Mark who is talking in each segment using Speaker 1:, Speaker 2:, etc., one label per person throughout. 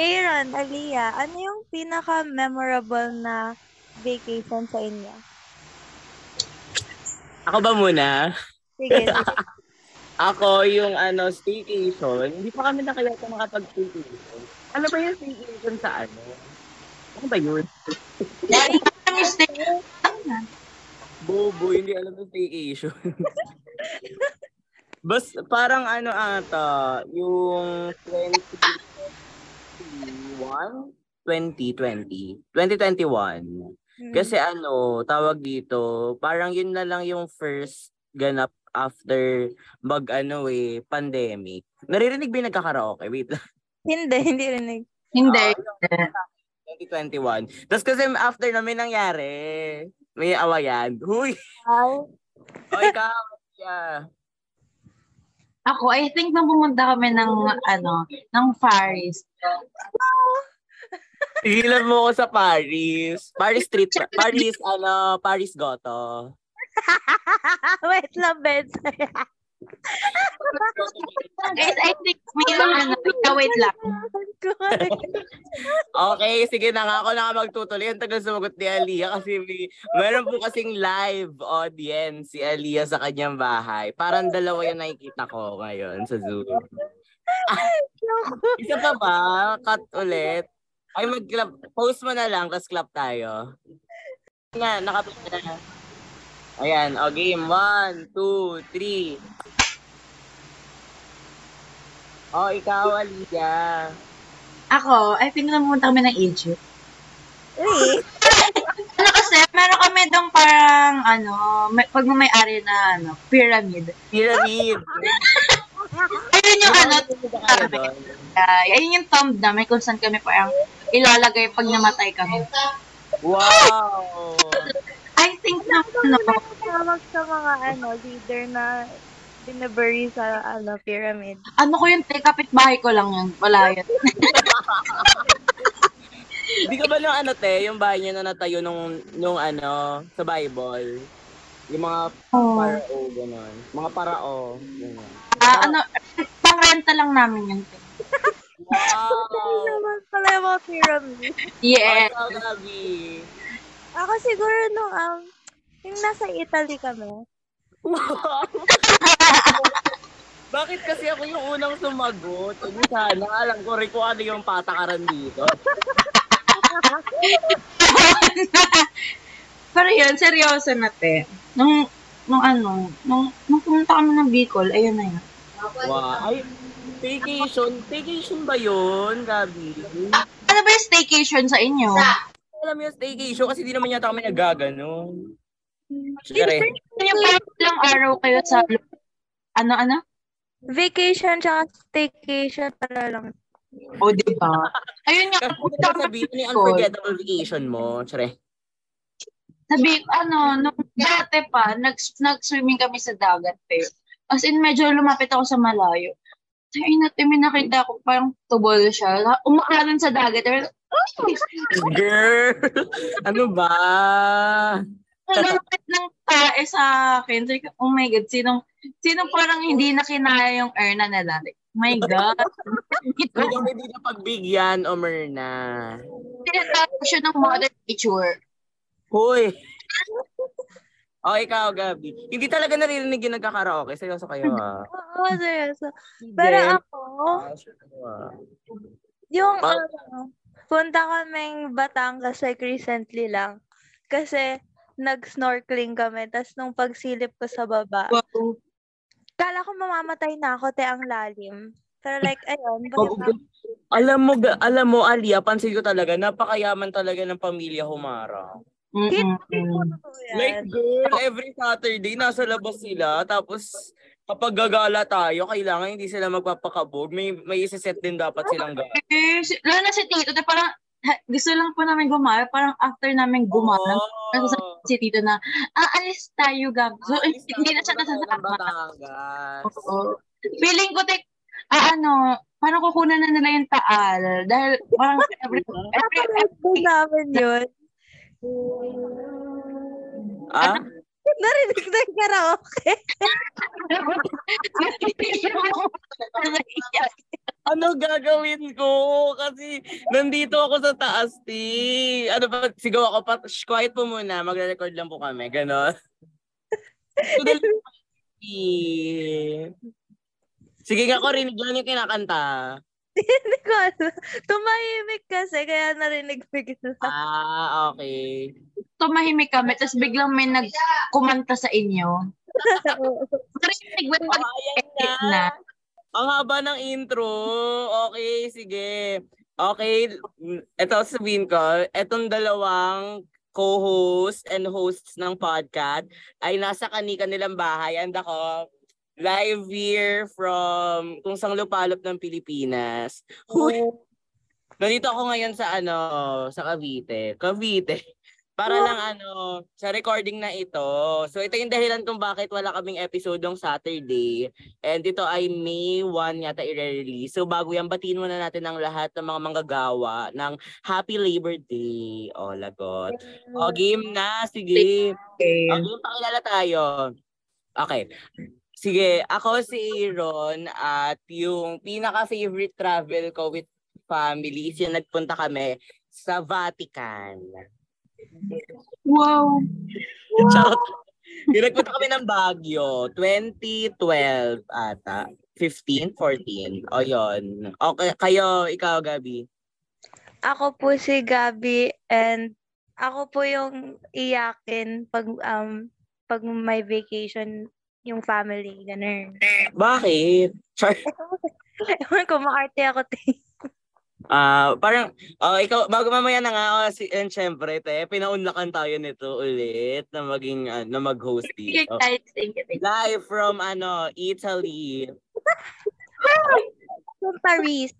Speaker 1: Aaron, Aliyah, ano yung pinaka-memorable na vacation sa inyo?
Speaker 2: Ako ba muna?
Speaker 1: Sige, sige.
Speaker 2: Ako yung ano, staycation. Hindi pa kami nakayata makapag-staycation. Ano ba yung staycation sa ano? Ano ba yun? Bobo, hindi alam yung staycation. Bas, parang ano ata, yung 2021? 2020. 2021.
Speaker 1: Hmm.
Speaker 2: Kasi ano, tawag dito, parang yun na lang yung first ganap after mag ano eh, pandemic. Naririnig ba yung nagkakaraoke? Wait lang.
Speaker 1: Hindi, hindi rinig.
Speaker 3: Hindi.
Speaker 2: Ah, 2021. Tapos kasi after na may nangyari, may awayan. Huy!
Speaker 1: Wow.
Speaker 2: O ikaw, yeah.
Speaker 3: Ako, I think nung pumunta kami ng, ano, ng Paris.
Speaker 2: Tigilan mo ako sa Paris. Paris Street. Paris, ano, Paris Goto.
Speaker 1: Wait lang, Ben.
Speaker 3: Guys, I think may ano, wait lang.
Speaker 2: Okay, sige na nga ako na nga magtutuloy. Ang tagal sumagot ni Aliyah kasi may, meron po kasing live audience si Aliyah sa kanyang bahay. Parang dalawa yung nakikita ko ngayon sa Zoom. Isa pa ba? Cut ulit. Ay, mag-clap. Post mo na lang, tapos clap tayo. Nga, nakapit na. Ayan, o game. One, two, three. O, ikaw, Aliyah.
Speaker 3: Ako, I think nung pumunta kami ng Egypt.
Speaker 1: Really?
Speaker 3: Ano kasi, meron kami doon parang, ano, may, pag may-ari na, ano, pyramid.
Speaker 2: Pyramid.
Speaker 3: Ayun yung, ano, uh, ayun yung tomb namin kung saan kami parang ilalagay pag namatay kami.
Speaker 2: Wow!
Speaker 3: I think na, ano,
Speaker 1: Tawag sa mga ano, leader na binabury sa ano, pyramid.
Speaker 3: ano ko yun, te, kapitbahay ko lang yun. Wala yun.
Speaker 2: Hindi ka ba nung ano te, yung bahay niya na natayo nung, nung ano, sa Bible? Yung mga
Speaker 3: Oh.
Speaker 2: parao, gano'n. Mga parao, gano'n.
Speaker 3: Ah, ano, pang-renta lang namin yun.
Speaker 2: Wow!
Speaker 1: naman pala yung mga pyramid.
Speaker 3: Yeah.
Speaker 2: Ikaw, Gabi.
Speaker 1: Ako siguro nung, um, yung nasa Italy kami.
Speaker 2: Bakit kasi ako yung unang sumagot? Hindi sana, alam ko rin kung ano yung patakaran dito.
Speaker 3: Pero yun, seryoso na, te. Nung, nung ano, nung, nung pumunta kami ng Bicol, ayun na yun.
Speaker 2: Wow! Ay, vacation. Vacation ba yun, Gabi?
Speaker 3: Ano ba yung staycation sa inyo?
Speaker 2: Alam mo yung staycation kasi di naman yata kami nagagano. Sige.
Speaker 3: Yung parang ilang araw kayo sa, ano, ano?
Speaker 1: Vacation tsaka staycation pala lang.
Speaker 3: O, di ba? Ayun nga,
Speaker 2: Kasi
Speaker 3: pumunta
Speaker 2: ano
Speaker 3: kami
Speaker 2: sabihin
Speaker 3: Bicol.
Speaker 2: unforgettable vacation mo, tsure.
Speaker 3: Sabi, ano, nung dati pa, nag, nag-swimming kami sa dagat, eh. As in, medyo lumapit ako sa malayo. Ay, natin, may nakita ko, parang tubol siya. Umakalan sa dagat. Ay,
Speaker 2: Girl! ano ba?
Speaker 3: Nalapit ng tae sa akin. Sabi ko, oh my God, sinong, sinong parang hindi na kinaya yung Erna nila? Like, my God.
Speaker 2: Kung hindi na pagbigyan, o Myrna.
Speaker 3: Tinatawag siya ng mother nature.
Speaker 2: Hoy! O, ikaw, Gabi. Hindi talaga naririnig yung nagkakaraoke. Seryoso kayo, ah.
Speaker 1: Oo, seryoso. Pero
Speaker 2: Then,
Speaker 1: ako,
Speaker 2: ah,
Speaker 1: yung
Speaker 2: Ba-
Speaker 1: ano, punta kaming Batangas like recently lang. Kasi nag-snorkeling kami. Tapos nung pagsilip ko sa baba,
Speaker 3: Wow.
Speaker 1: kala ko mamamatay na ako, te, ang lalim. Pero like, ayun,
Speaker 2: Oh,
Speaker 1: basta,
Speaker 2: alam mo, alam mo, Alia, pansin ko talaga, napakayaman talaga ng pamilya Humara. Like, girl, every Saturday, nasa labas sila. Tapos, kapag gagala tayo, kailangan hindi sila magpapakabog. May, may isa-set din dapat silang gala.
Speaker 3: Eh, lalo na si Tito, na parang gusto lang po namin gumala. Parang after namin gumala,
Speaker 2: Oh,
Speaker 3: si Tito na, aalis tayo, Gab. So,
Speaker 2: Alis
Speaker 3: hindi na siya nasasama. Oo. Feeling ko, tek, ah, ano, parang kukunan na nila yung taal. Dahil parang every, every,
Speaker 1: Ito namin yun.
Speaker 2: Ah?
Speaker 1: Narinig na yung karaoke.
Speaker 2: ano gagawin ko? Kasi nandito ako sa taas, ti. Ano ba, sigaw ako pa, shh, quiet po muna, magre-record lang po kami, gano'n. Sige nga ko, rinig lang yung kinakanta.
Speaker 1: Hindi ko alam. Tumahimik kasi, kaya narinig bigla.
Speaker 2: Ah, okay.
Speaker 3: Tumahimik kami, tapos biglang may nagkumanta sa inyo. Narinig mo
Speaker 2: Oh, ayan na.
Speaker 3: na.
Speaker 2: Ang haba ng intro. Okay, sige. Okay, ito sabihin ko, etong dalawang co-host and hosts ng podcast ay nasa kanika nilang bahay and ako live here from kung sang lupalop ng Pilipinas. Huy, nandito ako ngayon sa ano, sa Cavite. Cavite. Para lang ano, sa recording na ito. So ito yung dahilan kung bakit wala kaming episode ng Saturday. And ito ay May 1 yata i-release. So bago yan, batiin muna natin ang lahat ng mga manggagawa ng Happy Labor Day. O, lagot. O, game na. Sige.
Speaker 3: Okay.
Speaker 2: O, game pakilala tayo. Okay. Sige, ako si Aaron at yung pinaka-favorite travel ko with family is yung nagpunta kami sa Vatican.
Speaker 3: Wow.
Speaker 2: Charot. Yung nagpunta kami ng Baguio, 2012 ata. 15, 14. O yun. Okay, kayo, ikaw, Gabi.
Speaker 1: Ako po si Gabi and ako po yung iyakin pag um pag may vacation yung family, ganun.
Speaker 2: Bakit? Char.
Speaker 1: Ewan ko, makarte ako, te.
Speaker 2: Ah, parang oh, ikaw bago mamaya na nga oh, si and syempre te, pinaunlakan tayo nito ulit na maging uh, na mag-host dito.
Speaker 3: guys. Thank you. Thank you.
Speaker 2: Live from ano, Italy.
Speaker 1: From Paris.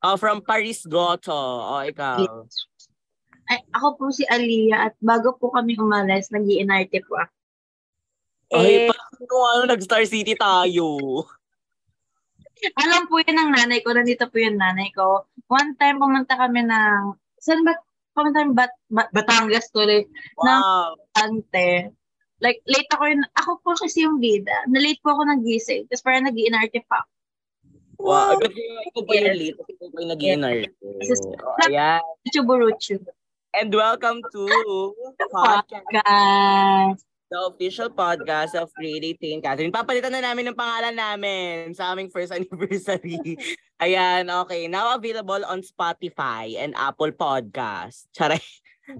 Speaker 2: Oh, from Paris Goto. Oh, ikaw.
Speaker 3: Ay, ako po si Aliyah at bago po kami umalis, nag po ako.
Speaker 2: Ay,
Speaker 1: Eh,
Speaker 2: paano ano, nag-Star City tayo?
Speaker 3: Alam po yun ng nanay ko, nandito po yung nanay ko. One time pumunta kami ng, saan ba, pumunta kami Bat, Bat, Batangas tuloy,
Speaker 2: Wow.
Speaker 3: ante. Like, late ako yun, ako po kasi yung bida. Na-late po ako nagising. Tapos parang nag inarte pa.
Speaker 2: Wow. Agad yung ikaw pa yung late. Ikaw pa yung nag-inner. Oh, ayan.
Speaker 3: Chuburuchu.
Speaker 2: And welcome to podcast,
Speaker 3: Guys.
Speaker 2: The official podcast of Really Teen Catherine. Papalitan na namin ng pangalan namin sa aming first anniversary. Ayan, okay. Now available on Spotify and Apple Podcast. Charay.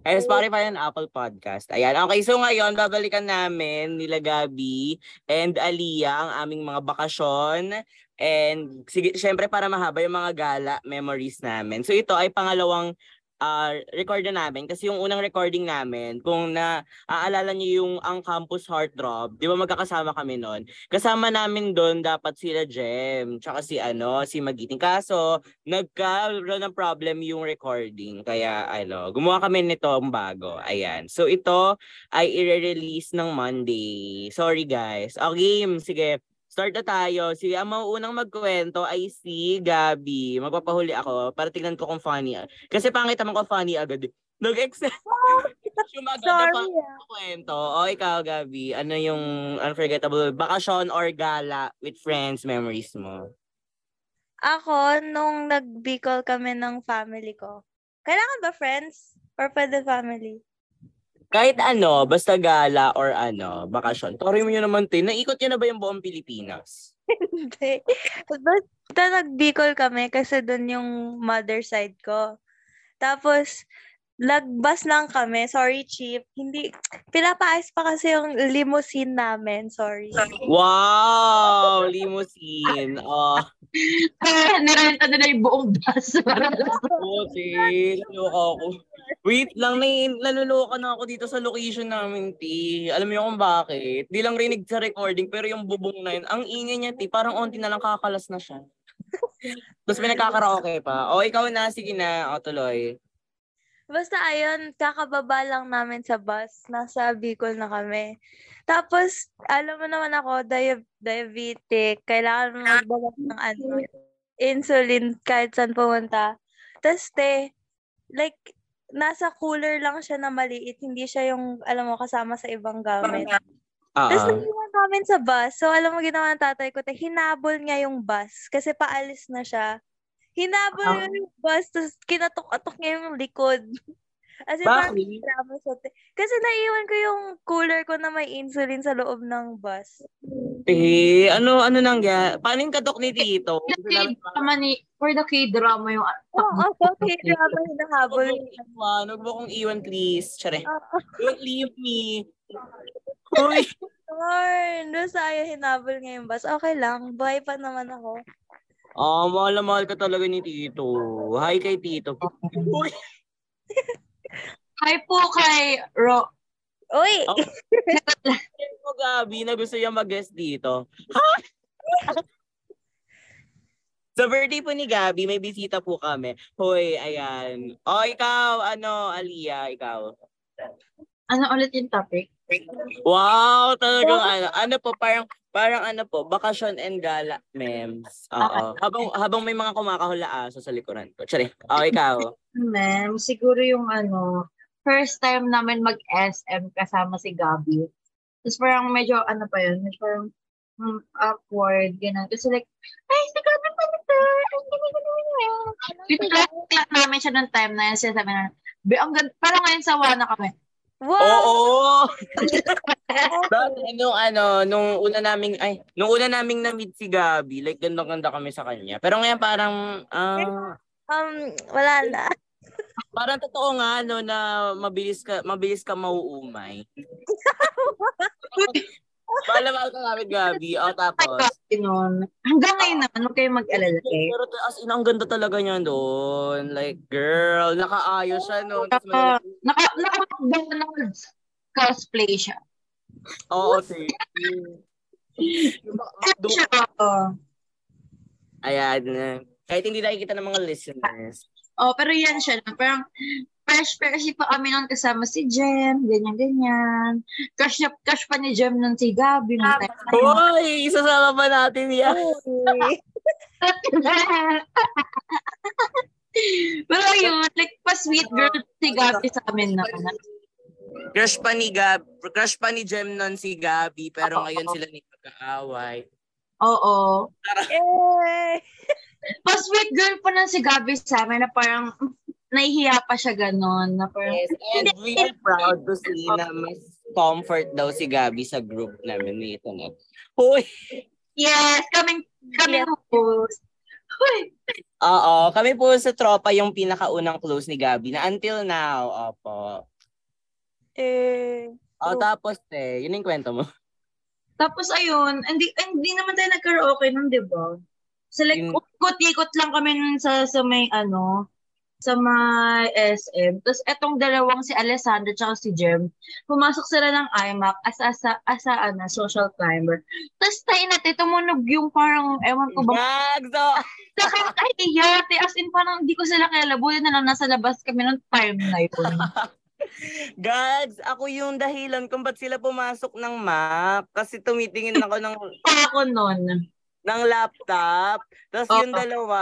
Speaker 2: Eh, Spotify and Apple Podcast. Ayan. Okay, so ngayon, babalikan namin nila Gabi and Aliyah ang aming mga bakasyon. And sige, syempre para mahaba yung mga gala memories namin. So ito ay pangalawang uh, record na namin kasi yung unang recording namin, kung na aalala niyo yung ang campus heartthrob, di ba magkakasama kami noon? Kasama namin doon dapat sila Jem, tsaka si ano, si Magiting. Kaso, nagkaroon ng problem yung recording. Kaya, ano, gumawa kami nito bago. Ayan. So, ito ay i-release ng Monday. Sorry, guys. O, game. Sige. Start na tayo. Sige, ang mauunang magkwento ay si Gabi. Magpapahuli ako para tignan ko kung funny. Kasi pangit naman ko funny agad. eh. Nag-excel. yung agad na
Speaker 1: sorry.
Speaker 2: pang
Speaker 1: ah.
Speaker 2: kwento. O ikaw, Gabi, ano yung unforgettable bakasyon or gala with friends memories mo?
Speaker 1: Ako, nung nag-Bicol kami ng family ko, kailangan ba friends? Or pwede family?
Speaker 2: Kahit ano, basta gala or ano, bakasyon. Tori mo yun naman, Tin. Naikot yun na ba yung buong Pilipinas?
Speaker 1: Hindi. Basta nag-Bicol kami kasi doon yung mother side ko. Tapos, nagbas lang kami. Sorry, Chief. Hindi, pinapaayos pa kasi yung limousine namin. Sorry.
Speaker 2: Wow! Limousine. Oh,
Speaker 3: Nirenta na yung buong bus.
Speaker 2: okay. Naluka ako. Wait lang, may naluloka na ako dito sa location namin, Ti. Alam mo kung bakit? Di lang rinig sa recording, pero yung bubong na yun, ang ingay niya, Ti. Parang onti na lang kakalas na siya. Tapos may nagkakaraoke pa. O, ikaw na. Sige na. O, tuloy.
Speaker 1: Basta ayun, kakababa lang namin sa bus. Nasa Bicol na kami. Tapos, alam mo naman ako, dia- diabetic. Kailangan mo magdala ng ano, insulin kahit saan pumunta. Tapos, te, like, nasa cooler lang siya na maliit. Hindi siya yung, alam mo, kasama sa ibang gamit.
Speaker 2: Oo.
Speaker 1: Tapos naiwan namin sa bus. So, alam mo ginawa ng tatay ko, te, hinabol niya yung bus kasi paalis na siya. Hinabol niya yung bus, tapos kinatok-atok niya yung likod. As in, parang
Speaker 2: Bakit?
Speaker 1: drama siya, te. Kasi naiwan ko yung cooler ko na may insulin sa loob ng bus.
Speaker 2: Eh, ano, ano nang ya? Paano yung katok ni Tito?
Speaker 3: K-drama ni, for the K-drama yung
Speaker 1: Oo, oh, okay, drama hinahabol
Speaker 2: Huwag
Speaker 1: niya.
Speaker 2: mo iwan, huwag mo kong iwan, please. Tsare. Don't leave me. Uy.
Speaker 1: Darn, doon sa'yo hinabol niya yung bus. Okay lang, buhay pa naman ako.
Speaker 2: Oh, mahal na mahal ka talaga ni Tito. Hi kay Tito. Uy.
Speaker 3: Hi po kay Ro.
Speaker 1: Uy!
Speaker 2: Oh. mo, Gabi, na gusto niya mag-guest dito. Ha? Sa birthday po ni Gabi, may bisita po kami. Hoy, ayan. O, ikaw, ano, Aliyah, ikaw.
Speaker 3: Ano ulit yung topic?
Speaker 2: Wow, talagang ano, ano po, parang, parang ano po, bakasyon and gala memes. Oo. Habang, habang may mga kumakahula aso sa likuran ko. Tsari. O, ikaw.
Speaker 3: Ma'am, siguro yung ano, first time namin mag-SM kasama si Gabi. Tapos parang medyo ano pa yun, medyo parang hmm, awkward, gano'n. Kasi like, ay, si Gabi pala to. Ay, gano'n, gano'n, gano'n. Pinag namin siya ng time na yun, sinasabi na, "Be, ang ganda, parang ngayon sawa na kami.
Speaker 1: Wow!
Speaker 2: Oo! Dati, nung ano, nung una naming, ay, nung una naming na-meet si Gabi, like, ganda-ganda kami sa kanya. Pero ngayon parang, ah,
Speaker 1: Um, wala na.
Speaker 2: parang totoo nga, no, na mabilis ka, mabilis ka mauumay. Mahal mahal ka namin, Gabi. O, tapos,
Speaker 3: Gabi nun. Hanggang ngayon naman, huwag kayong mag-alala eh.
Speaker 2: pero as in, ang ganda talaga niya doon. Like, girl, nakaayos siya, no? Tapos,
Speaker 3: Uh,
Speaker 2: may-
Speaker 3: naka, naka, naka, cosplay siya.
Speaker 2: Oo,
Speaker 3: oo.
Speaker 2: Ayan. Kahit hindi nakikita ng mga listeners.
Speaker 3: Oh, pero yan siya. Parang fresh fresh pa kami nung kasama si Jem, ganyan ganyan. Crush na crush pa ni Jem nung si Gabi nung time.
Speaker 2: isasama pa natin yan.
Speaker 3: Pero yun, like pa sweet girl si Gabi sa amin na.
Speaker 2: Crush pa ni Gab, crush pa ni Jem nun si Gabi, pero ngayon sila ni magkaaway.
Speaker 3: Oo.
Speaker 1: Eh.
Speaker 3: Pa sweet girl pa nun si Gabi sa amin na parang nahihiya pa siya ganon. Na parang,
Speaker 2: Yes, and we are proud to see na mas comfort daw si Gabi sa group namin ni Itonet. Hoy!
Speaker 3: yes, kaming, kaming host. Uy,
Speaker 2: Oo, kami po sa tropa yung pinakaunang close ni Gabi na until now. Opo.
Speaker 1: Eh.
Speaker 2: O,
Speaker 1: True.
Speaker 2: tapos eh, yun yung kwento mo.
Speaker 3: Tapos ayun, hindi hindi naman tayo nag-karaoke nun, 'di ba? So like ikot-ikot lang kami nun sa sa may ano, sa may SM. Tapos etong dalawang si Alessandro at si Jem, pumasok sila ng IMAC as asa asa ano, social climber. Tapos tayo natin tumunog yung parang ewan ko ba
Speaker 2: Gagso!
Speaker 3: nakakahiya. te. As in parang hindi ko sila kilala. Buti na lang nasa labas kami nung time na yun.
Speaker 2: Gags, ako yung dahilan kung ba't sila pumasok ng Mac. Kasi tumitingin ako ng
Speaker 3: ako nun.
Speaker 2: Ng laptop. Tapos yung
Speaker 3: Oo.
Speaker 2: dalawa,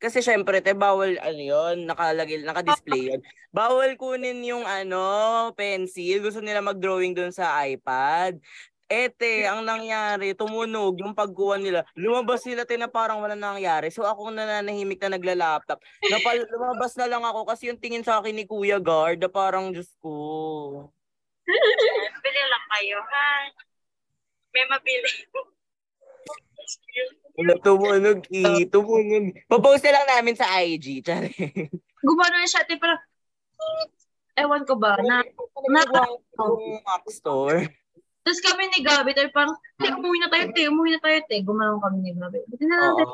Speaker 2: kasi syempre, te, bawal, ano yun, nakalagay, naka-display yun. Bawal kunin yung, ano, pencil. Gusto nila mag-drawing dun sa iPad. Ete, ang nangyari, tumunog yung pagkuha nila. Lumabas sila, te, na parang wala nangyari. So ako nananahimik na nagla-laptop. Napal, lumabas na lang ako kasi yung tingin sa akin ni Kuya Guard, na parang, Diyos ko.
Speaker 3: Bili lang kayo, ha? May mabili.
Speaker 2: Tumunog, eh. Tumunog. Popost na lang namin sa IG. Tsari.
Speaker 3: Gumano na siya, te, parang, ewan ko ba, na,
Speaker 2: na, app store.
Speaker 3: tapos kami ni Gabi, tayo parang, te, umuwi na tayo, te, umuwi na tayo, te. Gumano kami ni Gabi. Buti na lang, te,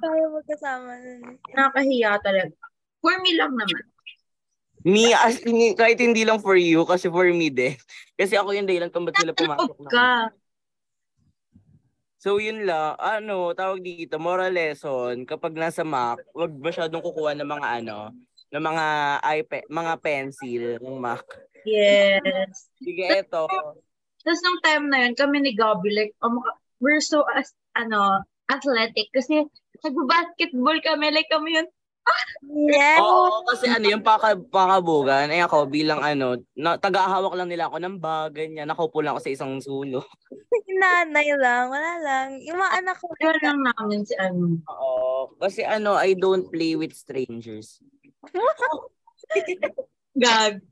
Speaker 1: tayo magkasama nun.
Speaker 3: nakakahiya talaga. For me lang naman.
Speaker 2: Me, as in, kahit hindi lang for you, kasi for me din. Kasi ako yung dahilan kung ba't sila pumasok
Speaker 3: Loob
Speaker 2: na. So yun lang, ano, tawag dito, moral lesson, kapag nasa Mac, wag masyadong kukuha ng mga ano, ng mga iPad, mga pencil ng Mac.
Speaker 3: Yes.
Speaker 2: Sige, eto.
Speaker 3: Tapos nung time na yun, kami ni Gabi, like, um, we're so, as, ano, athletic. Kasi, nagbabasketball kami, like, kami yun,
Speaker 1: Yes.
Speaker 2: Oo, kasi ano yung paka, pakabugan, eh ako bilang ano, na, taga-hawak lang nila ako ng bag, ganyan. Nakaupo lang ako sa isang sulok.
Speaker 1: Nanay lang, wala lang. Yung mga anak ko.
Speaker 3: Yun lang namin si ano.
Speaker 2: Oo, kasi ano, I don't play with strangers.
Speaker 3: Gag.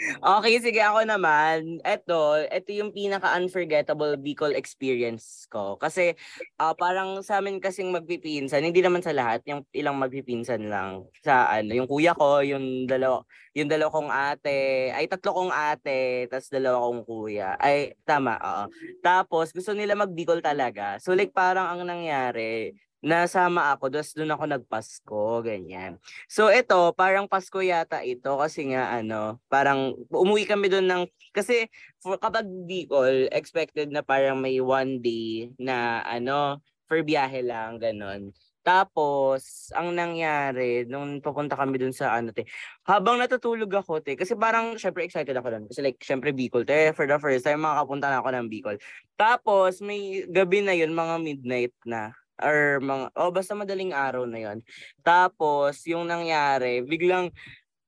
Speaker 2: Okay, sige ako naman. Ito, ito yung pinaka-unforgettable Bicol experience ko. Kasi ah, parang sa amin kasing magpipinsan, hindi naman sa lahat, yung ilang magpipinsan lang. Sa ano, yung kuya ko, yung dalawa, yung dalawa kong ate, ay tatlo kong ate, tapos dalawa kong kuya. Ay, tama, oo. Tapos gusto nila mag-Bicol talaga. So like parang ang nangyari, nasama ako, tapos doon ako nagpasko, ganyan. So ito, parang Pasko yata ito kasi nga ano, parang umuwi kami doon ng kasi for, kapag Bicol, expected na parang may one day na ano, for biyahe lang, ganon. Tapos, ang nangyari, nung papunta kami dun sa ano, te, habang natutulog ako, te, kasi parang, syempre, excited ako dun. Kasi like, syempre, Bicol, te, for the first time, makakapunta na ako ng Bicol. Tapos, may gabi na yun, mga midnight na or mga, oh basta madaling araw na yon. Tapos, yung nangyari, biglang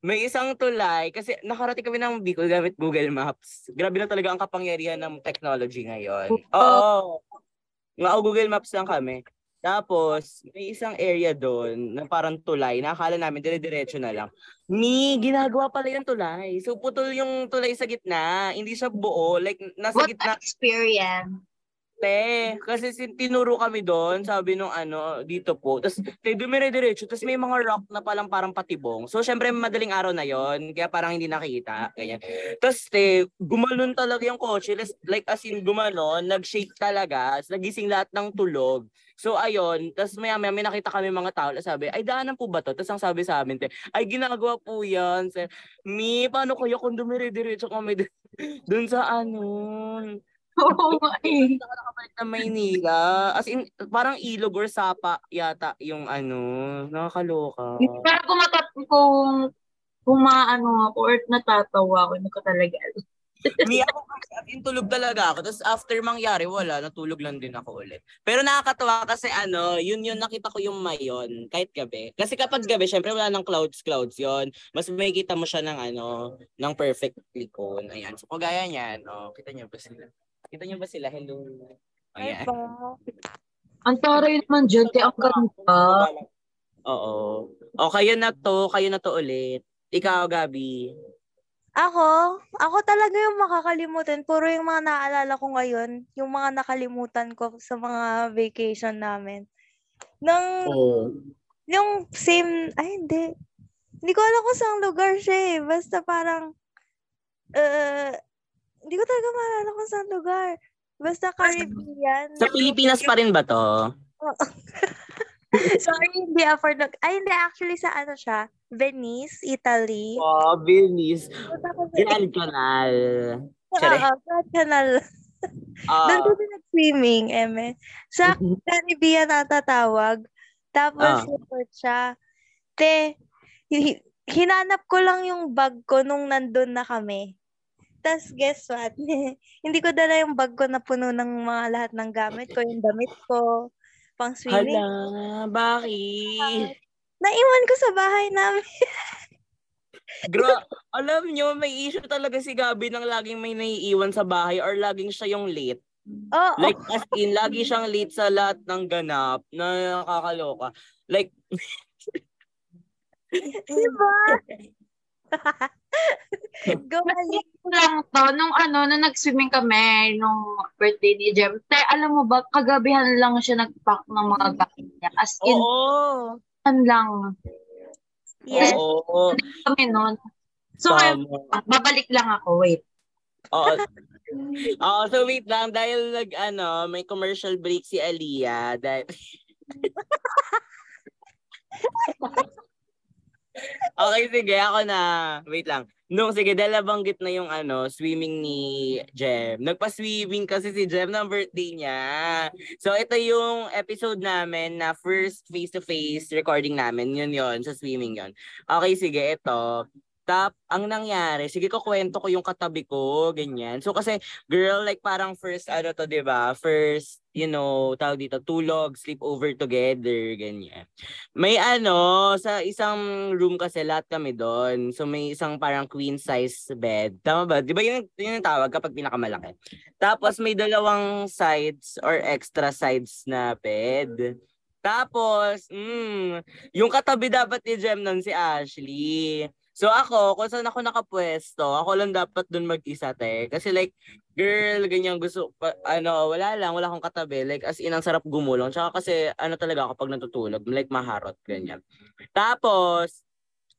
Speaker 2: may isang tulay, kasi nakarating kami ng Bicol gamit Google Maps. Grabe na talaga ang kapangyarihan ng technology ngayon. Oo. Nga, oh, Google Maps lang kami. Tapos, may isang area doon na parang tulay, na akala namin dire-diretso na lang. Ni, ginagawa pala yung tulay. So, putol yung tulay sa gitna. Hindi siya buo. Like, nasa
Speaker 3: What
Speaker 2: gitna.
Speaker 3: experience?
Speaker 2: Te, kasi sin- tinuro kami doon, sabi nung ano, dito po. Tapos, te, dumire-diretso. Tapos may mga rock na palang parang patibong. So, syempre, madaling araw na yon Kaya parang hindi nakita. Ganyan. Tapos, te, gumalon talaga yung kotse. Like- as in, gumalon, nag-shake talaga. Tapos, nagising lahat ng tulog. So, ayun. Tapos, maya maya may nakita kami mga tao na sabi, ay, daanan po ba to? Tapos, ang sabi sa amin, te, ay, ginagawa po yan. Sir. Mi, paano kaya kung dumire-diretso kami dun sa ano?
Speaker 3: Oo nga eh.
Speaker 2: Saka nakabalik na Maynila. As in, parang ilog or sapa yata yung ano. Nakakaloka.
Speaker 3: Pero kung matat kung kung maano ako or natatawa ako, hindi ko talaga alam.
Speaker 2: Ni ako kasi at in tulog talaga ako. Tapos after mangyari, wala. Natulog lang din ako ulit. Pero nakakatawa kasi ano, yun yun nakita ko yung mayon kahit gabi. Kasi kapag gabi, syempre wala nang clouds, clouds yon Mas makikita mo siya ng ano, ng perfect cone. Ayan. So kagaya niyan, oh, kita niyo ba sila? Kita niyo ba sila? Hello.
Speaker 1: Ay,
Speaker 2: Ayan.
Speaker 3: Ang taray naman dyan, te, ang ganda.
Speaker 2: Oo. O kayo na to, kayo na to ulit. Ikaw, Gabi.
Speaker 1: Ako, ako talaga yung makakalimutan. Puro yung mga naalala ko ngayon, yung mga nakalimutan ko sa mga vacation namin. Nung,
Speaker 2: Oo.
Speaker 1: yung same, ay hindi. Hindi ko alam kung saan lugar siya eh. Basta parang, uh, hindi ko talaga maalala kung saan lugar. Basta Caribbean.
Speaker 2: Sa Pilipinas pa rin ba to?
Speaker 1: Sorry, hindi afford. Ay, hindi. Actually, sa ano siya? Venice, Italy.
Speaker 2: Oh, Venice.
Speaker 1: Ko
Speaker 2: Grand Canal.
Speaker 1: Oo, Grand Canal.
Speaker 2: Ah.
Speaker 1: Doon din nag-swimming, Eme. Sa Caribbean natatawag. Tapos, report siya. Te, hi- hinanap ko lang yung bag ko nung nandun na kami. Tapos, guess what? Hindi ko dala yung bag ko na puno ng mga lahat ng gamit ko, yung damit ko, pang swimming.
Speaker 2: Hala, bakit?
Speaker 1: Naiwan ko sa bahay namin.
Speaker 2: Gra- alam nyo, may issue talaga si Gabi nang laging may naiiwan sa bahay or laging siya yung late.
Speaker 1: Oo.
Speaker 2: Like, as in, lagi siyang late sa lahat ng ganap na nakakaloka. Like,
Speaker 1: diba? Gumalik.
Speaker 3: lang to, nung ano, nung nag-swimming kami, nung birthday ni Jem, te, alam mo ba, kagabihan lang siya nag-pack ng mga gamit niya. As in,
Speaker 2: oo.
Speaker 3: lang
Speaker 1: Yes.
Speaker 2: Oo.
Speaker 3: kami nun. So, ngayon,
Speaker 2: Tama.
Speaker 3: babalik lang ako, wait.
Speaker 2: Oo. Oo, so wait lang dahil nag ano, may commercial break si Aliyah dahil Okay, sige, ako na. Wait lang. Nung sige, dahil nabanggit na yung ano, swimming ni Jem. Nagpa-swimming kasi si Jem ng birthday niya. So ito yung episode namin na first face-to-face recording namin. Yun yon sa swimming yon. Okay, sige, ito. Tap, ang nangyari, sige ko kwento ko yung katabi ko, ganyan. So kasi, girl, like parang first, ano to, di ba? First, you know, tawag dito, tulog, sleep over together, ganyan. May ano, sa isang room kasi lahat kami doon. So may isang parang queen size bed. Tama ba? Di ba yun, yun yung tawag kapag pinakamalaki? Tapos may dalawang sides or extra sides na bed. Tapos, mm, yung katabi dapat ni Jem nun si Ashley. So ako, kung saan ako nakapwesto, ako lang dapat dun mag-isa, te. Kasi like, girl, ganyan gusto, pa, ano, wala lang, wala akong katabi. Like, as in, ang sarap gumulong. Tsaka kasi, ano talaga ako pag natutulog, like maharot, ganyan. Tapos,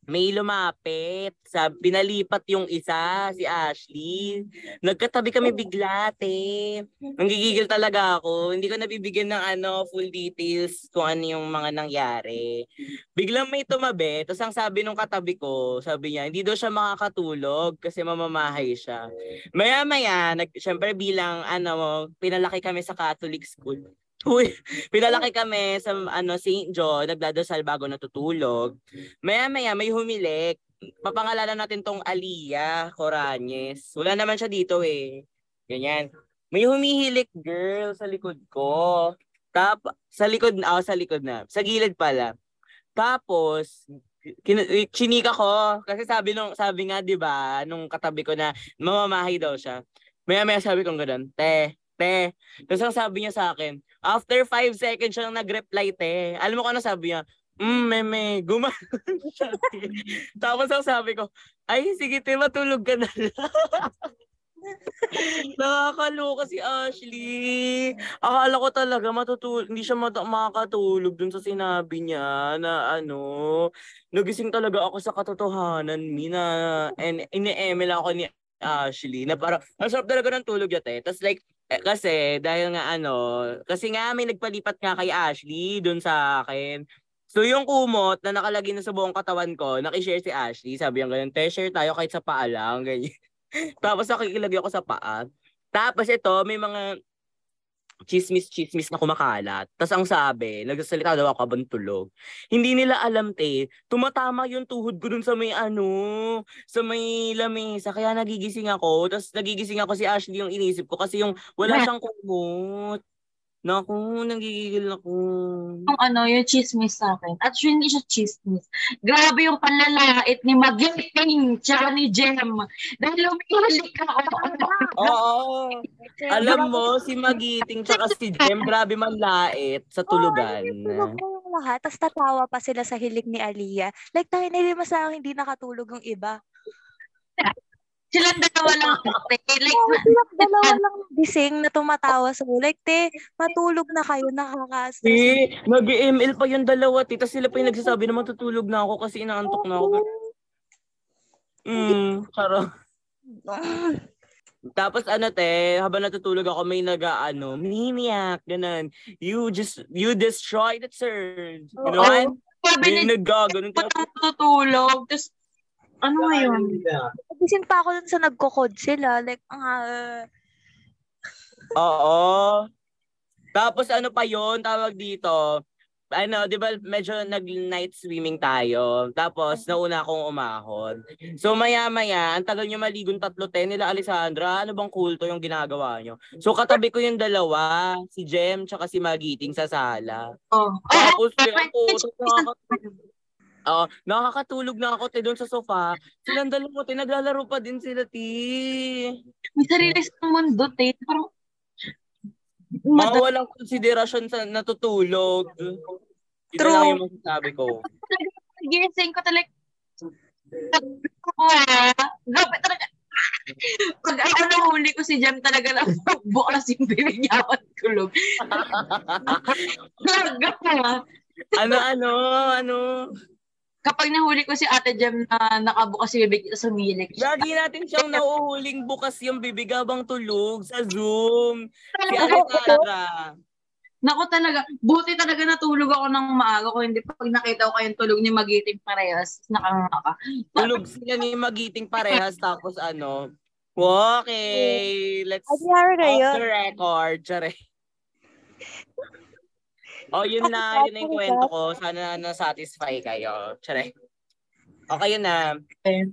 Speaker 2: may lumapit. Sa, pinalipat yung isa, si Ashley. Nagkatabi kami bigla, te. Nanggigigil talaga ako. Hindi ko nabibigyan ng ano, full details kung ano yung mga nangyari. Biglang may tumabi. Tapos ang sabi nung katabi ko, sabi niya, hindi daw siya makakatulog kasi mamamahay siya. Maya-maya, nag, syempre bilang ano, pinalaki kami sa Catholic school Uy, pinalaki kami sa ano St. John, nagdadasal bago natutulog. Maya-maya may humilik. Papangalanan natin tong Aliyah Coranyes. Wala naman siya dito eh. Ganyan. May humihilik girl sa likod ko. Tap sa likod na, oh, sa likod na. Sa gilid pala. Tapos kin- chinika ko kasi sabi nung sabi nga 'di ba nung katabi ko na mamamahay daw siya. Maya-maya sabi ko ganoon, "Te, te." Tapos ang sabi niya sa akin, After 5 seconds siya nag-reply, te. Alam mo kung ano sabi niya? Mm, meme, gumanon siya. Tapos ang sabi ko, ay, sige, te, matulog ka na lang. Nakakaloka si Ashley. Akala ko talaga matutulog, hindi siya mat- makakatulog dun sa sinabi niya na ano, nagising talaga ako sa katotohanan, Mina. And ini-email ako ni Ashley na parang, ang sarap talaga ng tulog niya, te. Tapos like, eh, kasi dahil nga ano, kasi nga may nagpalipat nga kay Ashley doon sa akin. So yung kumot na nakalagay na sa buong katawan ko, nakishare si Ashley. Sabi niya ganyan, te, share tayo kahit sa paa lang. Ganyan. Tapos nakikilagay ako sa paa. Tapos ito, may mga chismis-chismis na kumakalat. Tapos ang sabi, nagsasalita daw ako habang tulog. Hindi nila alam, te, tumatama yung tuhod ko dun sa may ano, sa may lamesa. Kaya nagigising ako. Tapos nagigising ako si Ashley yung inisip ko kasi yung wala siyang kumot. Naku, nagigigil ako.
Speaker 3: Yung ano, yung chismis sa akin. At hindi siya chismis. Grabe yung panlalait ni Magiting tsaka ni Jem. Dahil umihilik ako.
Speaker 2: Oo. Alam mo, si Magiting tsaka si Jem, grabe man lait sa tulugan.
Speaker 1: Ko yung lahat, tapos tatawa pa sila sa hilig ni Aliyah. Like, tayo na mas lang hindi nakatulog yung iba.
Speaker 3: Silang dalawa lang. te. Like,
Speaker 1: Oh, silang dalawa lang gising na tumatawa sa like, te, matulog na kayo, nakaka-stress.
Speaker 2: Eh, nag-ML pa yung dalawa, tita. Sila pa yung nagsasabi na matutulog na ako kasi inaantok na ako. Mm, charo. Tapos ano te, habang natutulog ako may naga-ano, maniac, ganun. You just, you destroyed it, sir. Ganun.
Speaker 3: sabi
Speaker 2: May
Speaker 3: ni
Speaker 2: nagaganon.
Speaker 3: Ba't ang tutulog? Tapos, ano ngayon?
Speaker 1: Gising pa ako dun sa nagkukod sila. Like, ah,
Speaker 2: Oo. Tapos ano pa yon tawag dito, ano, di ba medyo nag-night swimming tayo. Tapos nauna akong umahon. So maya-maya, ang tagal nyo maligong tatlo ten nila Alessandra, ano bang kulto yung ginagawa nyo? So katabi ko yung dalawa, si Jem tsaka si Magiting sa sala.
Speaker 3: Oh.
Speaker 2: Tapos
Speaker 3: Oh,
Speaker 2: yung puto, nakakatulog. Oo, nakakatulog na ako te doon sa sofa. Silang dalawa te, naglalaro pa din sila ti.
Speaker 3: May sarili sa mundo, te. Parang,
Speaker 2: Mga walang konsiderasyon sa natutulog. Ito
Speaker 1: True.
Speaker 2: lang yung masasabi ko.
Speaker 3: gising ko talaga. Grabe talaga. Pag ako nahuli ko si Jam talaga na bukas yung ako tulog. Talaga.
Speaker 2: ano, ano, ano.
Speaker 3: Kapag nahuli ko si Ate Jam na nakabukas yung bibig, humilik siya.
Speaker 2: Lagi natin siyang nauhuling bukas yung bibig habang tulog sa Zoom. Si Alessandra.
Speaker 3: Nako talaga, buti talaga natulog ako ng maaga ko. Hindi pag nakita ko kayong tulog ni Magiting parehas, nakangaka.
Speaker 2: Tulog sila ni Magiting parehas tapos ano. Okay, let's off the record. Tsare. Oh, yun na, yun na yung kwento ko. Sana na-satisfy kayo. Tsare. Okay yun na.
Speaker 3: Eh.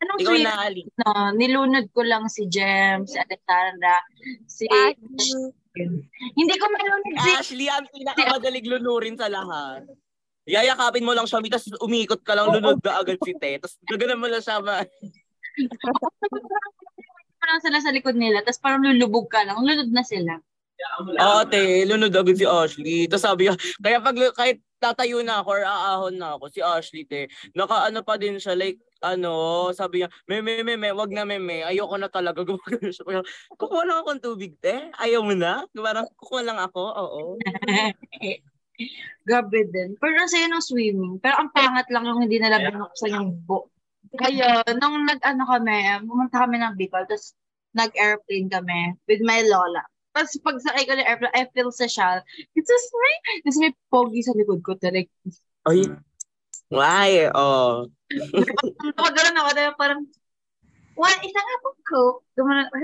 Speaker 3: Anong
Speaker 2: Ikaw na, Ali.
Speaker 3: No, nilunod ko lang si Jem, si Alexandra, si...
Speaker 1: Ashley.
Speaker 3: Hindi ko malunod si...
Speaker 2: Ashley, ang pinakamadalig lunurin sa lahat. Yayakapin mo lang siya, tapos umikot ka lang, lunod na agad si Te. Tapos gaganan mo lang siya, ma-
Speaker 3: Parang sila sa likod nila, tapos parang lulubog ka lang, lunod na sila.
Speaker 2: Oo, te, lunod agad si Ashley. Tapos sabi niya, kaya pag kahit tatayo na ako or aahon na ako, si Ashley, te, nakaano pa din siya, like, ano, sabi niya, me, me, me, me, wag na, me, me, ayoko na talaga. Kukuha lang akong tubig, te. Ayaw mo na? Parang, kukuha lang ako, oo.
Speaker 3: Grabe din. Pero ang saya ng swimming. Pero ang pangat lang yung hindi nila binuksan yung bo. Kaya, nung nag-ano kami, pumunta kami ng Bicol, tapos nag-airplane kami with my lola. Tapos pag sakay ko ng airplane, I feel social. It's so sweet. Tapos may pogi sa likod ko. Talaga.
Speaker 2: Ay, why? Oh.
Speaker 3: Kapag gano'n ako, diba, parang, Wah, isa nga po ko. Gumana.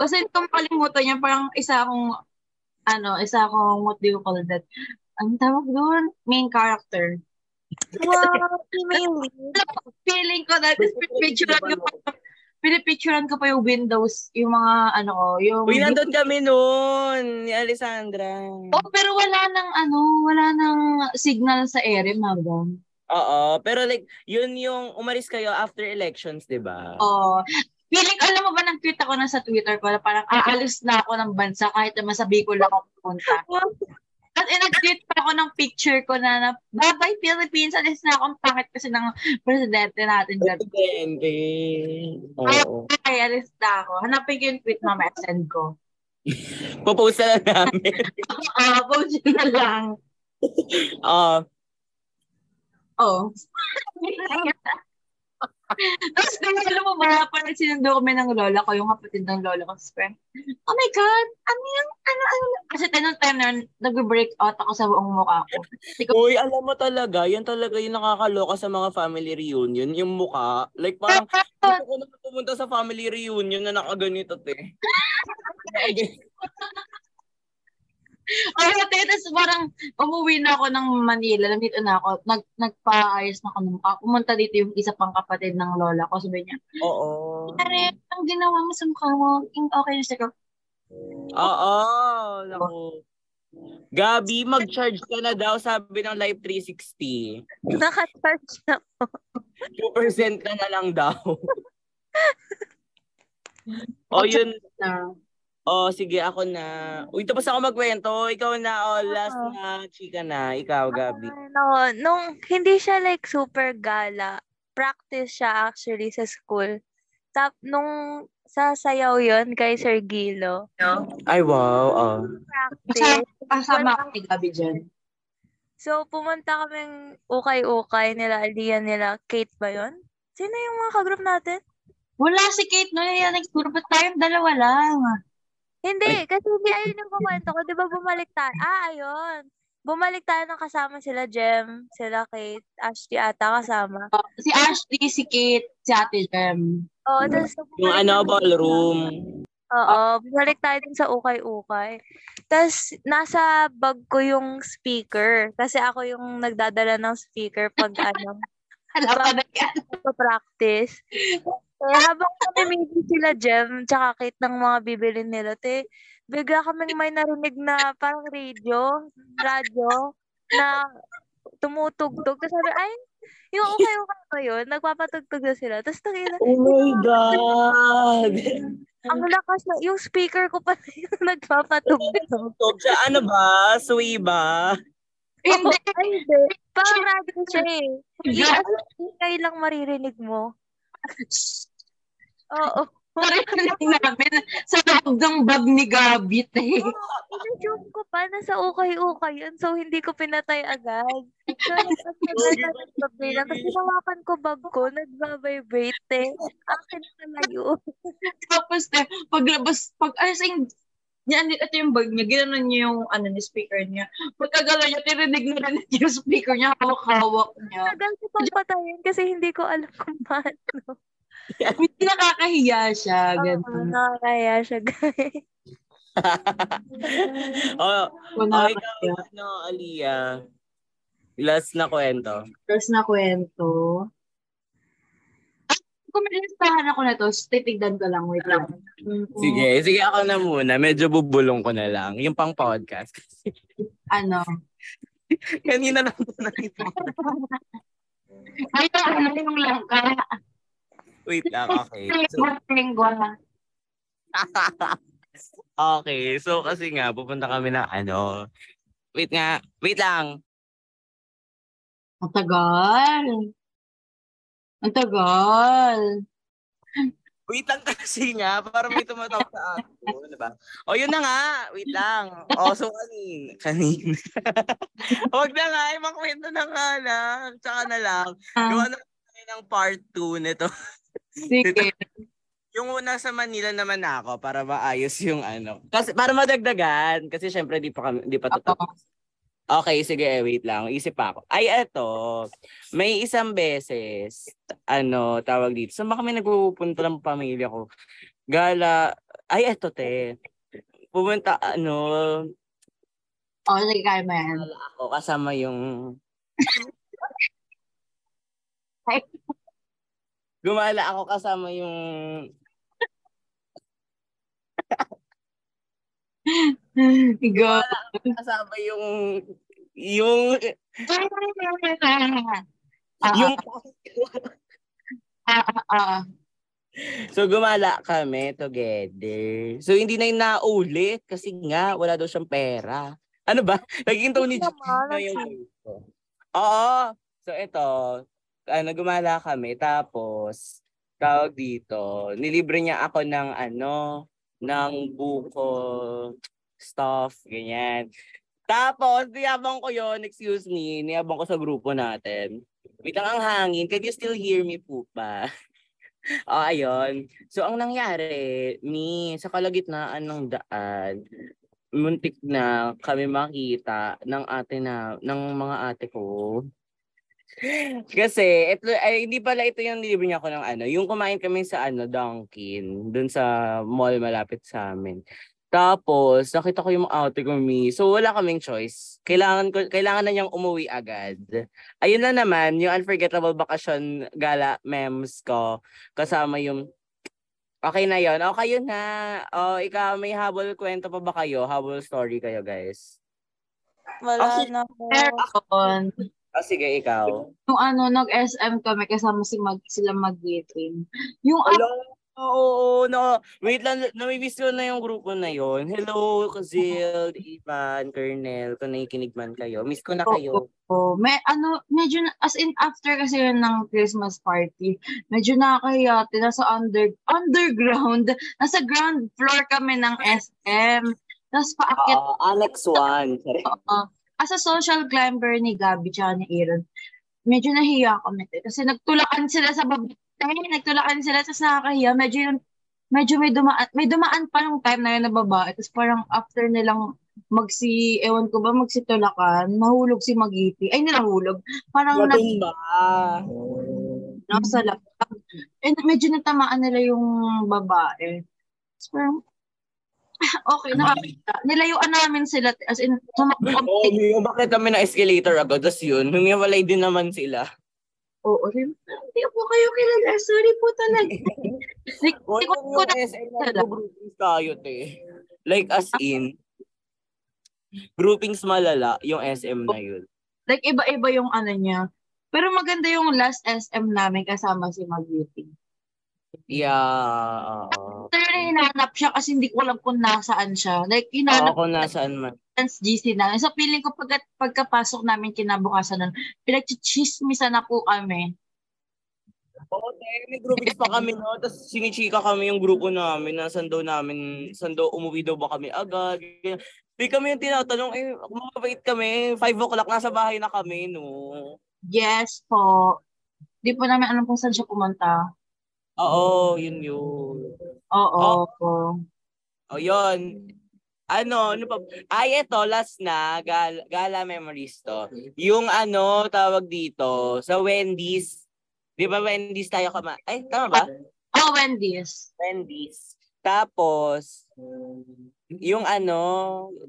Speaker 3: Kasi kung kalimutan niya, parang isa akong, ano, isa akong, what do you call that? Ang tawag doon? Main character.
Speaker 1: Wow.
Speaker 3: Feeling ko that is pinipicturean ko pa, pinipicturean ko pa yung windows, yung mga, ano ko, yung...
Speaker 2: Uy, nandun kami noon, ni Alessandra.
Speaker 3: Oh, pero wala nang, ano, wala nang signal sa ere, madam.
Speaker 2: Oo, pero like, yun yung umalis kayo after elections, di ba?
Speaker 3: Oh, feeling ko, alam mo ba, nag-tweet ako na sa Twitter ko na parang aalis na ako ng bansa kahit naman sa Bicol ako pupunta. Eh, nag-tweet pa ako ng picture ko na, na bye-bye Philippines, alis na ako. Ang pangit kasi ng presidente natin.
Speaker 2: Presidente. Oo.
Speaker 3: Ay, alis na ako. Hanapin ko yung tweet mamaya, send ko.
Speaker 2: Popost na lang namin.
Speaker 3: Ah, post yun na lang.
Speaker 2: Oo.
Speaker 3: Oh. Tapos, alam mo ba, parang sinundo kami ng lola ko, yung kapatid ng lola ko. Tapos, oh my God, ano yung, ano, ano. Kasi tanong time na nag-break out ako sa buong mukha ko. Ko,
Speaker 2: Uy, alam mo talaga, yan talaga yung nakakaloka sa mga family reunion, yung muka. Like parang, gusto ko na pumunta sa family reunion na nakaganito, te.
Speaker 3: oh, tapos parang umuwi na ako ng Manila, nandito na ako, nag, nagpaayos na ako ng mukha. Pumunta dito yung isa pang kapatid ng lola ko. Sabi niya,
Speaker 2: Oo.
Speaker 3: Pare, ang ginawa mo sa mukha mo, yung okay na siya.
Speaker 2: Oo. Naku. Gabi, mag-charge ka na daw, sabi ng Live 360.
Speaker 1: Naka-charge na.
Speaker 2: 2% ka na lang daw. o yun,
Speaker 3: Na,
Speaker 2: oh sige ako na. Uy, tapos ako magkwento. Ikaw na, oh, last
Speaker 1: Oo.
Speaker 2: na chika na. Ikaw, Gabi.
Speaker 1: Ano, nung hindi siya like super gala, practice siya actually sa school. Tap, nung sa sayaw yon kay Sir Gilo,
Speaker 2: Ay, wow. Oh.
Speaker 1: practice.
Speaker 3: kasama ako ni Gabi dyan.
Speaker 1: So, pumunta kaming ukay-ukay nila, Aliyah nila, Kate ba yon? Sino yung mga kagroup natin?
Speaker 3: Wala si Kate, no? Yan, nag-tour ba tayong dalawa lang?
Speaker 1: Hindi, kasi hindi ayun yung kukwento ko. Di ba bumalik tayo? Ah, ayun. Bumalik tayo ng kasama sila Jem, sila Kate, Ashley ata kasama.
Speaker 3: Oh, si Ashley, si Kate, si Ate Jem.
Speaker 1: Oo, tapos
Speaker 2: Yung ano, ballroom.
Speaker 1: Oo, bumalik tayo dun sa ukay-ukay. Tapos, nasa bag ko yung speaker. Kasi ako yung nagdadala ng speaker pag ano,
Speaker 3: Alam ka na yan.
Speaker 1: practice. Kaya habang namimili sila Jem, tsaka Kate ng mga bibilin nila, te, bigla kaming may narinig na parang radio, radyo, na tumutugtog. Tapos sabi, ay, yung ukay-ukay ba yun? Nagpapatugtog na sila. Tapos nakita,
Speaker 2: Oh my God!
Speaker 1: ang lakas na, yung speaker ko pa yung nagpapatugtog.
Speaker 2: Tog siya, ano ba? Sway ba?
Speaker 3: Hindi.
Speaker 1: Hindi. Parang radyo siya eh. Yung ingay lang maririnig mo. Oo.
Speaker 3: Narinig namin sa loob ng bag ni Gabi, te.
Speaker 1: Pinashoot ko pa, nasa ukay-ukay yun. So, hindi ko pinatay agad. So, nagpapatay lang. Nawakan ko bag ko, nagbabibrate eh. Akin na layo.
Speaker 3: Tapos, te, paglabas, pag, ay, yan, ito yung bag niya, ginanon niya yung, ano, ni speaker niya. Pagkagalaw niya, tirinig na rin yung speaker niya, hawak-hawak niya.
Speaker 1: Tagal ko pang patayin kasi hindi ko alam kung paano.
Speaker 3: Hindi nakakahiya siya,
Speaker 1: Oo,
Speaker 3: ganun.
Speaker 1: nakakaya siya, guys.
Speaker 2: oh, oh, ikaw, ano, Aliyah. Last na kwento.
Speaker 3: First na kwento. Kung may listahan ako na to, titigdan ko lang. Wait lang. Mm,
Speaker 2: Sige, sige ako na muna. Medyo bubulong ko na lang. Yung pang podcast.
Speaker 3: Ano?
Speaker 2: Kanina lang ito nakita.
Speaker 3: Ay, ano yung langka?
Speaker 2: Wait lang, okay. So, okay, so kasi nga, pupunta kami na ano. Wait nga, wait lang.
Speaker 3: Ang tagal. Ang tagal.
Speaker 2: Wait lang kasi nga, para may tumatawa sa ako. Diba? O yun na nga, wait lang. O so kanin, kanin. Huwag na nga, eh, makwento na nga lang. Tsaka na lang. Gawa na kami ng part 2 nito.
Speaker 3: Sige.
Speaker 2: Yung una sa Manila naman ako para maayos yung ano. Kasi para madagdagan kasi syempre di pa kami di pa totoo. Okay, sige, eh, wait lang. Isip pa ako. Ay, eto. May isang beses, ano, tawag dito. Saan ba kami nagpupunta ng pamilya ko? Gala, ay, eto, te. Pumunta, ano,
Speaker 3: Oh, sige,
Speaker 2: gala ako kasama yung... Gumala ako kasama yung...
Speaker 3: Go.
Speaker 2: Kasama yung... Yung...
Speaker 3: Ah,
Speaker 2: yung...
Speaker 3: ah, ah.
Speaker 2: So gumala kami together. So hindi na yung naulit kasi nga wala daw siyang pera. Ano ba? Naging Tony G na yung. Oo. So ito, ano gumala kami tapos tawag dito, nilibre niya ako ng ano, ng buko stuff, ganyan. Tapos, niyabang ko yon excuse me, niyabang ko sa grupo natin. Wait lang ang hangin, can you still hear me po ba? O, ayun. So, ang nangyari, mi, sa kalagitnaan ng daan, muntik na kami makita ng ate na, ng mga ate ko. Kasi, ito, ay, hindi pala ito yung nilibre niya ako ng ano. Yung kumain kami sa ano, Dunkin, dun sa mall malapit sa amin. Tapos, nakita ko yung ate ko, mi. So, wala kaming choice. Kailangan, ko, kailangan na niyang umuwi agad. Ayun na naman, yung unforgettable vacation gala memes ko. Kasama yung Okay na yon. Okay yun na. Oh, ikaw may habol kwento pa ba kayo? Habol story kayo, guys.
Speaker 1: Wala
Speaker 2: Okay.
Speaker 1: na po.
Speaker 3: Meron.
Speaker 2: Ah, sige, ikaw.
Speaker 3: Yung ano, nag-SM kami kasama si Mag, sila mag-meeting. Yung
Speaker 2: Hello? Oo, no. Wait lang, namimiss ko na yung grupo na yon. Hello, Kazil, Ivan, Kernel, kung nakikinig man kayo. Miss ko na kayo.
Speaker 3: Oh, may ano, medyo na- as in after kasi yun ng Christmas party, medyo nakakahiya, nasa under underground, nasa ground floor kami ng SM. Tapos paakyat
Speaker 2: Oo, Annex 1.
Speaker 3: Oo. as a social climber ni Gabi tsaka ni Aaron, medyo nahiya kami. Kasi nagtulakan sila sa baba. Nagtulakan sila tapos nakakahiya. Medyo yun, medyo may dumaan, may dumaan pa nung time na yun na babae. Tapos parang after nilang magsi, ewan ko ba, magsitulakan, nahulog si Magiti. Ay, nilahulog. Parang nag,
Speaker 2: Natumba.
Speaker 3: nasa laptop. And medyo natamaan nila yung babae. Tapos parang, okay, nakakita. Nilayuan namin sila. As in, tumakbo
Speaker 2: oh, bakit kami na escalator agad? Tapos yun, humiwalay din naman sila.
Speaker 3: Oo, rin. Hindi po kayo kilala. Sorry po talaga. like,
Speaker 2: O,
Speaker 3: hindi ko
Speaker 2: yung
Speaker 3: ko na
Speaker 2: SM na groupings tayo, te. Like as in, groupings malala, yung SM na yun.
Speaker 3: like iba-iba yung ano niya. Pero maganda yung last SM namin kasama si Maguti.
Speaker 2: Yeah.
Speaker 3: Pero hinanap siya kasi hindi ko alam kung nasaan siya. Like, hinanap
Speaker 2: kung nasaan man.
Speaker 3: sa GC namin. So, feeling ko pagka, pagkapasok namin kinabukasan nun, pinagchichismisan na po kami.
Speaker 2: Oo, te, may groupings pa kami, no? Tapos sinichika kami yung grupo namin na saan daw namin, saan daw umuwi daw ba kami agad. Di kami yung tinatanong, eh, mabait kami, 5 o'clock, nasa bahay na kami, no?
Speaker 3: Yes po. Di po namin alam kung saan siya pumunta.
Speaker 2: Oo, yun yun.
Speaker 3: Oo.
Speaker 2: Oh. O, yun. Ano, ano pa? Ay, eto, last na, gala, gala memories to. Yung ano, tawag dito, sa Wendy's. Di ba Wendy's tayo kama? Ay, tama ba?
Speaker 3: Oh, Wendy's.
Speaker 2: Wendy's. Tapos, yung ano,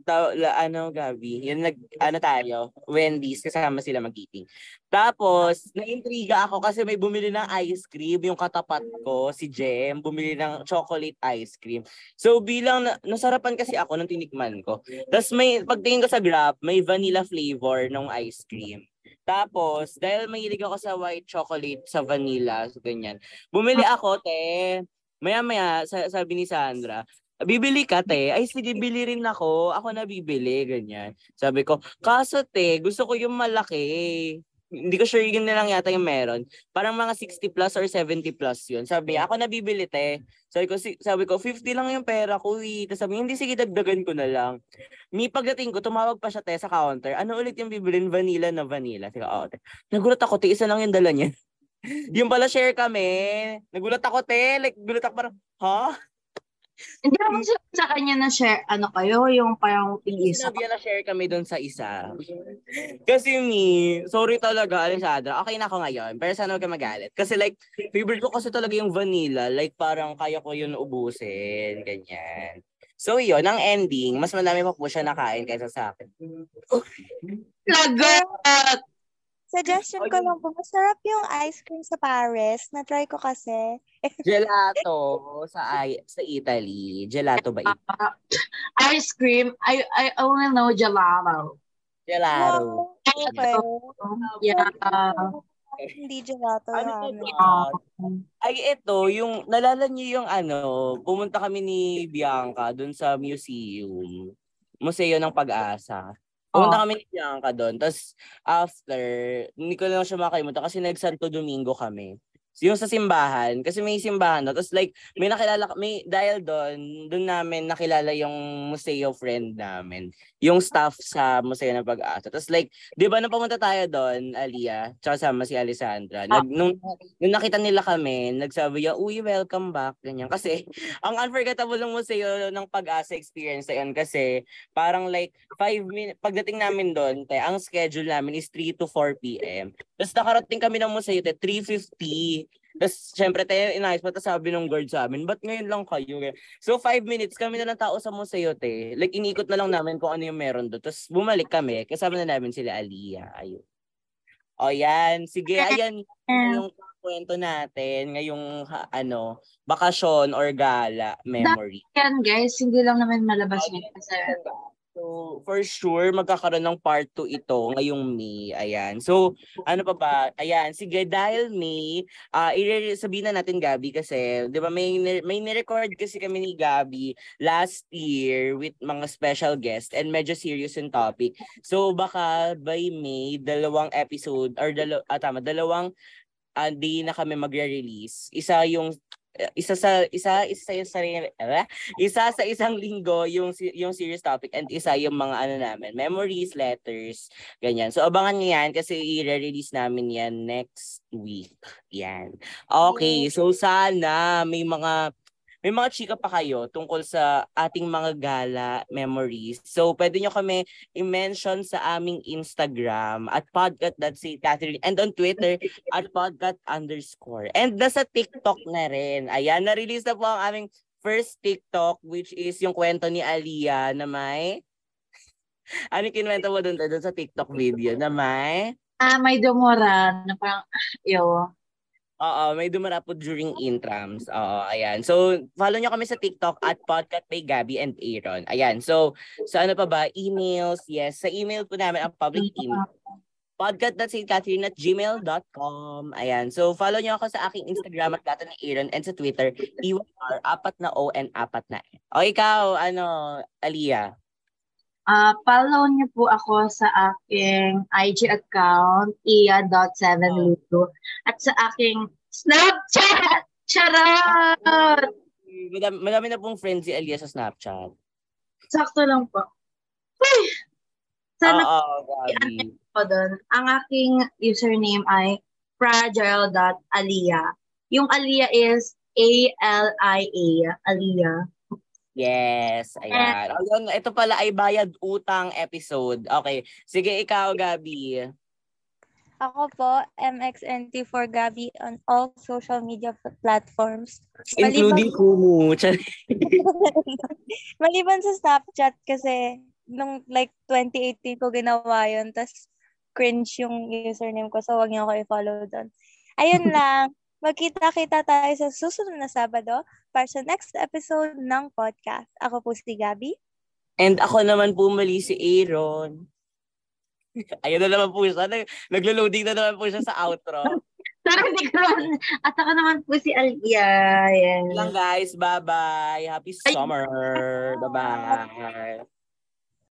Speaker 2: ta, la, ano, Gabi, yung nag, ano tayo, Wendy's, kasama sila mag-eating. Tapos, naintriga ako kasi may bumili ng ice cream, yung katapat ko, si Jem, bumili ng chocolate ice cream. So, bilang, na, nasarapan kasi ako nung tinikman ko. Tapos, may, pagtingin ko sa graph, may vanilla flavor ng ice cream. Tapos, dahil mahilig ako sa white chocolate, sa vanilla, so ganyan. Bumili ako, te. Maya-maya, sabi ni Sandra, bibili ka, te. Ay, sige, bili rin ako. Ako na bibili, ganyan. Sabi ko, kaso, te, gusto ko yung malaki. Hindi ko sure yun na lang yata yung meron. Parang mga 60 plus or 70 plus yun. Sabi ako na bibili, te. Sabi ko, sabi ko, 50 lang yung pera ko, eh. Tapos sabi, hindi, sige, dagdagan ko na lang. Mi pagdating ko, tumawag pa siya, te, sa counter. Ano ulit yung bibilin? Vanilla na vanilla. Sige, oh, te. Nagulat ako, te, isa lang yung dala niya. yung pala share kami. Nagulat ako, te. Like, gulat ako parang, ha? Huh?
Speaker 3: Hindi naman sa, sa kanya na share, ano kayo, yung parang
Speaker 2: isa. Sinabi na share kami doon sa isa. Kasi me, sorry talaga, Alessandra. Okay na ako ngayon, pero sana huwag ka magalit. Kasi like, favorite ko kasi talaga yung vanilla. Like, parang kaya ko yun ubusin. Ganyan. So yun, ang ending, mas madami pa po siya nakain kaysa sa akin.
Speaker 3: Lagot!
Speaker 1: Suggestion ko lang po, masarap yung ice cream sa Paris. Na-try ko kasi.
Speaker 2: Gelato sa I- sa Italy. Gelato ba ito? Uh,
Speaker 3: ice cream, I I only know gelato.
Speaker 2: Gelato.
Speaker 1: Wow. Okay.
Speaker 3: Yeah.
Speaker 1: Hindi gelato
Speaker 2: ano ramen. Ay, ito, yung, nalala niyo yung ano, pumunta kami ni Bianca dun sa museum. Museo ng Pag-asa. Pumunta oh. kami ni Bianca doon. Tapos after, hindi ko lang siya makalimutan kasi nag-Santo Domingo kami yung sa simbahan kasi may simbahan no tapos like may nakilala may dahil doon doon namin nakilala yung museo friend namin yung staff sa museo ng pag-asa tapos like di ba nung pumunta tayo doon Alia tsaka sama si Alessandra ah. nag, nung, nung nakita nila kami nagsabi yung uy welcome back ganyan kasi ang unforgettable ng museo ng pag-asa experience na yun kasi parang like 5 minutes pagdating namin doon te ang schedule namin is 3 to 4 p.m. tapos nakarating kami ng museo te 3:50 tapos, syempre, tayo inayos pa, tapos sabi nung guard sa amin, ba't ngayon lang kayo? So, five minutes, kami na ng tao sa museo, te. Like, inikot na lang namin kung ano yung meron doon. Tapos, bumalik kami, kasama na namin sila Aliyah. Ayun. O, yan. Sige, ayan yung kwento natin ngayong ha, ano, bakasyon or gala memory.
Speaker 3: Yan guys, hindi lang naman malabas yun kasi
Speaker 2: So, for sure, magkakaroon ng part 2 ito ngayong May. Ayan. So, ano pa ba? Ayan. Sige, dahil May, uh, sabihin na natin, Gabi, kasi, di ba, may, may nirecord kasi kami ni Gabi last year with mga special guests and medyo serious yung topic. So, baka by May, dalawang episode, or dalaw, ah, tama, dalawang uh, day na kami magre-release. Isa yung isa sa isa isa yung sarili uh, isa sa isang linggo yung yung serious topic and isa yung mga ano namin memories letters ganyan. So abangan niyo yan kasi i-release namin yan next week. Yan. Okay so sana may mga may mga chika pa kayo tungkol sa ating mga gala memories. So, pwede nyo kami i-mention sa aming Instagram at podcast.si Catherine and on Twitter at podcast underscore. And nasa TikTok na rin. Ayan, na-release na po ang aming first TikTok which is yung kwento ni Alia na may ano kinuwento mo doon doon sa TikTok video na may
Speaker 3: Ah, may dumura na parang, yo,
Speaker 2: Oo, may dumarapod during intrams. Oo, ayan. So, follow nyo kami sa TikTok at podcast by Gabby and Aaron. Ayan. So, sa ano pa ba? Emails. Yes, sa email po namin ang public email. podcast.stcatherine at gmail.com. Ayan. So, follow nyo ako sa aking Instagram at Gata ni Aaron and sa Twitter, EYR, apat na O and apat na E. O ikaw, ano, Aliyah?
Speaker 3: Uh, follow niyo po ako sa aking IG account, iya.7luto. At sa aking Snapchat! Charot!
Speaker 2: Madami, madami na pong friends si Elia sa Snapchat.
Speaker 3: Sakto lang po. Uy! Sana
Speaker 2: oh, oh,
Speaker 3: ko doon. Ang aking username ay fragile.alia. Yung Alia is A-L-I-A. Alia.
Speaker 2: Yes, ayan. Ayun, ito pala ay bayad utang episode. Okay. Sige, ikaw, Gabi.
Speaker 1: Ako po, MXNT for Gabi on all social media platforms.
Speaker 2: Including Kumu.
Speaker 1: Maliban sa Snapchat kasi nung like 2018 ko ginawa yun, tas cringe yung username ko, so wag niyo ako i-follow doon. Ayun lang. Magkita-kita tayo sa susunod na Sabado para sa next episode ng podcast. Ako po si Gabi.
Speaker 2: And ako naman po mali si Aaron. Ayun na naman po siya. Nag- Naglo-loading na naman po siya sa outro.
Speaker 3: Ko naman, at ako naman po si Alia. Yan.
Speaker 2: lang guys. Bye-bye. Happy summer. Bye-bye.